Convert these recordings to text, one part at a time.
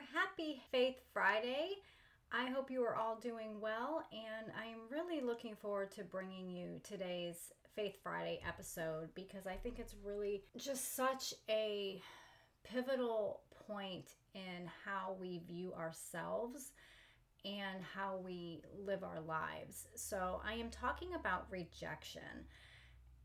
Happy Faith Friday. I hope you are all doing well, and I am really looking forward to bringing you today's Faith Friday episode because I think it's really just such a pivotal point in how we view ourselves and how we live our lives. So, I am talking about rejection,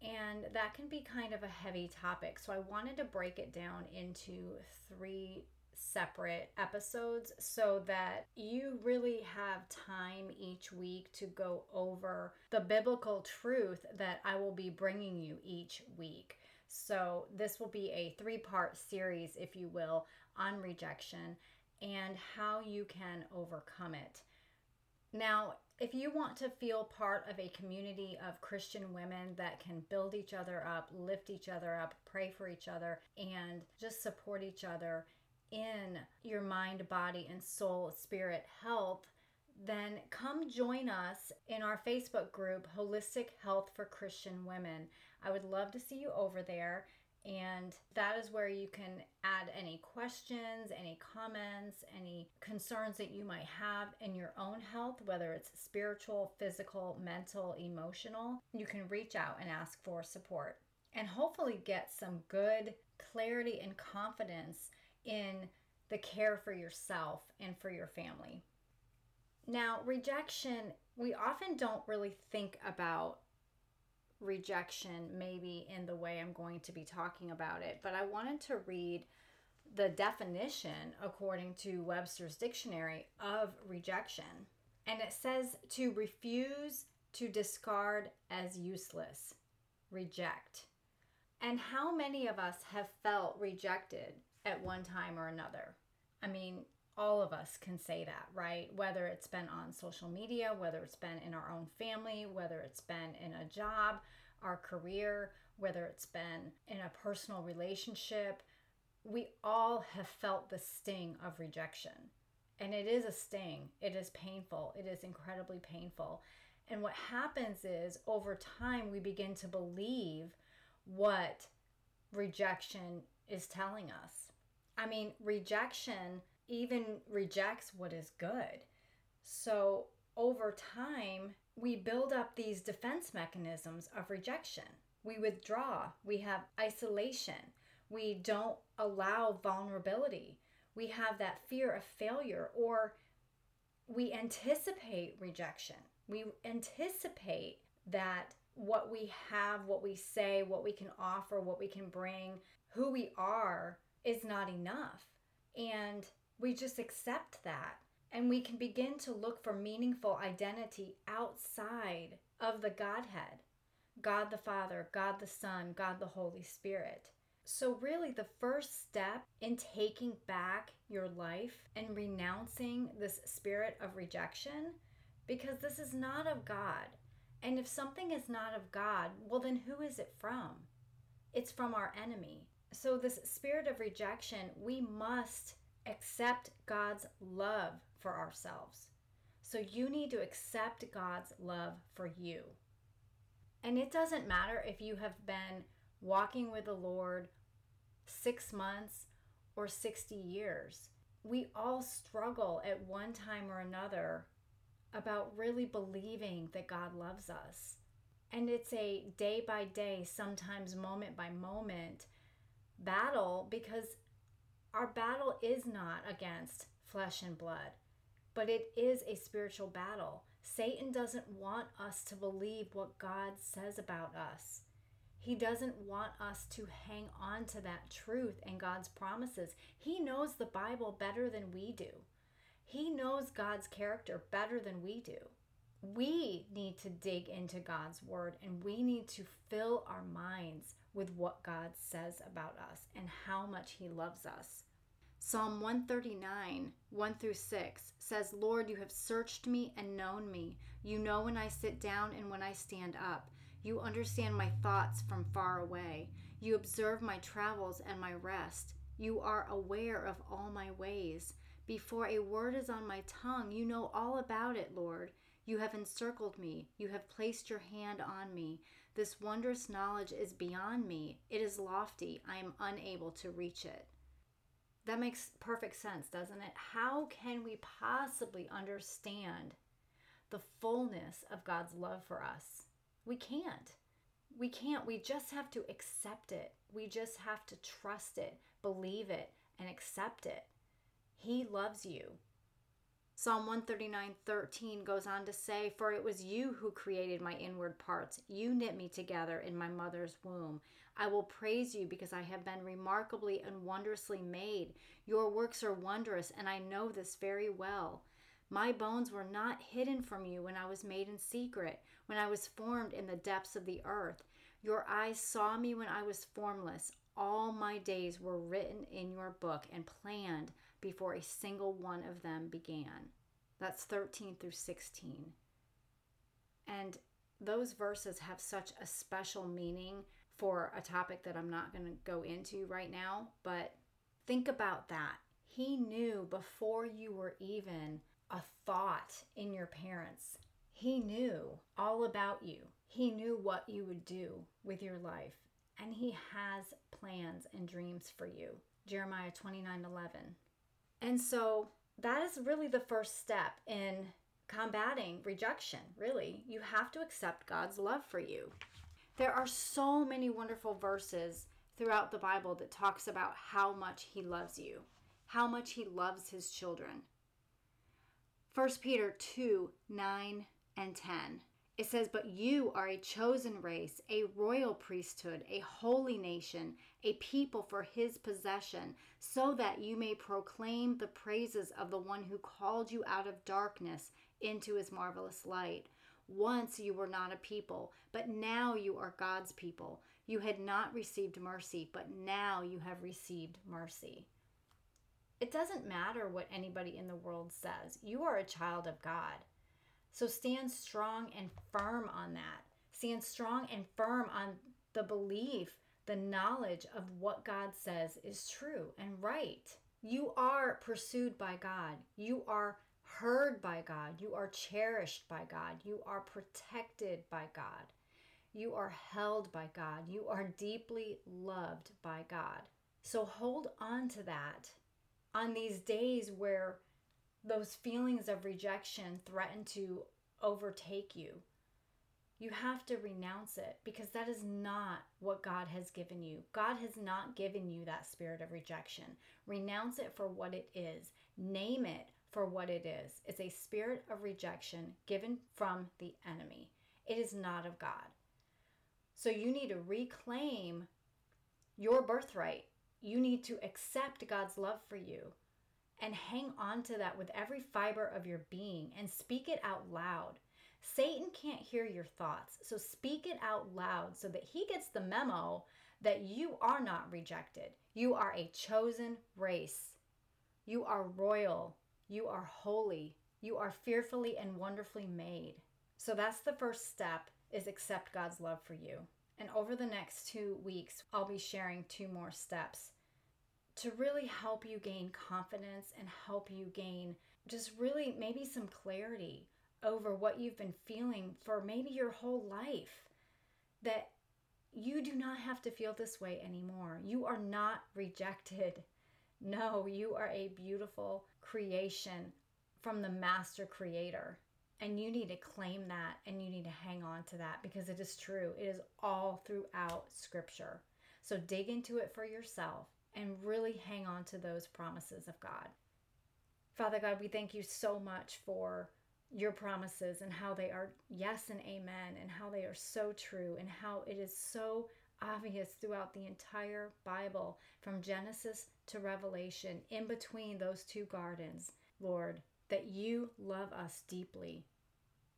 and that can be kind of a heavy topic. So, I wanted to break it down into three separate episodes so that you really have time each week to go over the biblical truth that I will be bringing you each week. So, this will be a three part series, if you will, on rejection and how you can overcome it. Now, if you want to feel part of a community of Christian women that can build each other up, lift each other up, pray for each other, and just support each other in your mind, body, and soul, spirit health, then come join us in our Facebook group, Holistic Health for Christian Women. I would love to see you over there. And that is where you can add any questions, any comments, any concerns that you might have in your own health, whether it's spiritual, physical, mental, emotional. You can reach out and ask for support and hopefully get some good clarity and confidence in the care for yourself and for your family. Now, rejection, we often don't really think about rejection maybe in the way I'm going to be talking about it, but I wanted to read the definition according to Webster's dictionary of rejection. And it says to refuse, to discard as useless, reject. And how many of us have felt rejected at one time or another. I mean, all of us can say that, right? Whether it's been on social media, whether it's been in our own family, whether it's been in a job, our career, whether it's been in a personal relationship, we all have felt the sting of rejection. And it is a sting, it is painful, it is incredibly painful. And what happens is over time, we begin to believe what rejection is telling us. I mean, rejection even rejects what is good. So over time, we build up these defense mechanisms of rejection. We withdraw, we have isolation, we don't allow vulnerability, we have that fear of failure, or we anticipate rejection. We anticipate that what we have, what we say, what we can offer, what we can bring, who we are is not enough. And we just accept that. And we can begin to look for meaningful identity outside of the Godhead God the Father, God the Son, God the Holy Spirit. So, really, the first step in taking back your life and renouncing this spirit of rejection, because this is not of God. And if something is not of God, well, then who is it from? It's from our enemy. So, this spirit of rejection, we must accept God's love for ourselves. So, you need to accept God's love for you. And it doesn't matter if you have been walking with the Lord six months or 60 years. We all struggle at one time or another about really believing that God loves us. And it's a day by day, sometimes moment by moment battle because our battle is not against flesh and blood, but it is a spiritual battle. Satan doesn't want us to believe what God says about us. He doesn't want us to hang on to that truth and God's promises. He knows the Bible better than we do. He knows God's character better than we do we need to dig into God's word and we need to fill our minds with what God says about us and how much He loves us. Psalm 139, 1 through 6 says, Lord, you have searched me and known me. You know when I sit down and when I stand up. You understand my thoughts from far away. You observe my travels and my rest. You are aware of all my ways. Before a word is on my tongue, you know all about it, Lord. You have encircled me. You have placed your hand on me. This wondrous knowledge is beyond me. It is lofty. I am unable to reach it. That makes perfect sense, doesn't it? How can we possibly understand the fullness of God's love for us? We can't. We can't. We just have to accept it. We just have to trust it, believe it, and accept it. He loves you. Psalm 139 13 goes on to say, For it was you who created my inward parts. You knit me together in my mother's womb. I will praise you because I have been remarkably and wondrously made. Your works are wondrous, and I know this very well. My bones were not hidden from you when I was made in secret, when I was formed in the depths of the earth. Your eyes saw me when I was formless. All my days were written in your book and planned before a single one of them began. That's 13 through 16. And those verses have such a special meaning for a topic that I'm not going to go into right now, but think about that. He knew before you were even a thought in your parents, he knew all about you. He knew what you would do with your life, and he has plans and dreams for you. Jeremiah 29 11. And so that is really the first step in combating rejection, really. You have to accept God's love for you. There are so many wonderful verses throughout the Bible that talks about how much he loves you, how much he loves his children. 1 Peter 2 9 and 10. It says, But you are a chosen race, a royal priesthood, a holy nation, a people for his possession, so that you may proclaim the praises of the one who called you out of darkness into his marvelous light. Once you were not a people, but now you are God's people. You had not received mercy, but now you have received mercy. It doesn't matter what anybody in the world says, you are a child of God. So stand strong and firm on that. Stand strong and firm on the belief, the knowledge of what God says is true and right. You are pursued by God. You are heard by God. You are cherished by God. You are protected by God. You are held by God. You are deeply loved by God. So hold on to that on these days where those feelings of rejection threaten to overtake you. You have to renounce it because that is not what God has given you. God has not given you that spirit of rejection. Renounce it for what it is, name it for what it is. It's a spirit of rejection given from the enemy, it is not of God. So you need to reclaim your birthright. You need to accept God's love for you and hang on to that with every fiber of your being and speak it out loud. Satan can't hear your thoughts, so speak it out loud so that he gets the memo that you are not rejected. You are a chosen race. You are royal. You are holy. You are fearfully and wonderfully made. So that's the first step is accept God's love for you. And over the next 2 weeks, I'll be sharing two more steps to really help you gain confidence and help you gain just really maybe some clarity over what you've been feeling for maybe your whole life. That you do not have to feel this way anymore. You are not rejected. No, you are a beautiful creation from the master creator. And you need to claim that and you need to hang on to that because it is true. It is all throughout scripture. So dig into it for yourself and really hang on to those promises of God. Father God, we thank you so much for your promises and how they are yes and amen, and how they are so true, and how it is so obvious throughout the entire Bible, from Genesis to Revelation, in between those two gardens, Lord, that you love us deeply.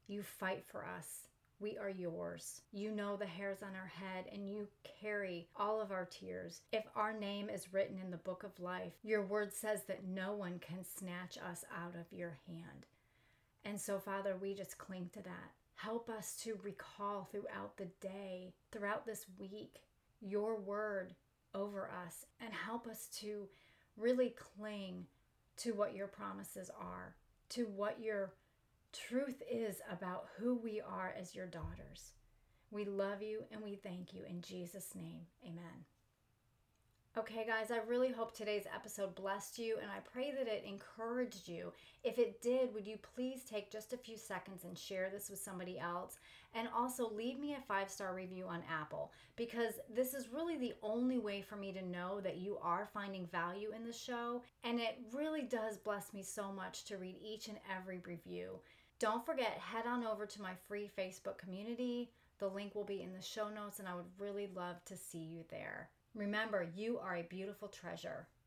You fight for us. We are yours. You know the hairs on our head, and you carry all of our tears. If our name is written in the book of life, your word says that no one can snatch us out of your hand. And so, Father, we just cling to that. Help us to recall throughout the day, throughout this week, your word over us, and help us to really cling to what your promises are, to what your truth is about who we are as your daughters. We love you and we thank you in Jesus' name. Amen. Okay, guys, I really hope today's episode blessed you and I pray that it encouraged you. If it did, would you please take just a few seconds and share this with somebody else? And also leave me a five star review on Apple because this is really the only way for me to know that you are finding value in the show. And it really does bless me so much to read each and every review. Don't forget, head on over to my free Facebook community. The link will be in the show notes, and I would really love to see you there. Remember, you are a beautiful treasure.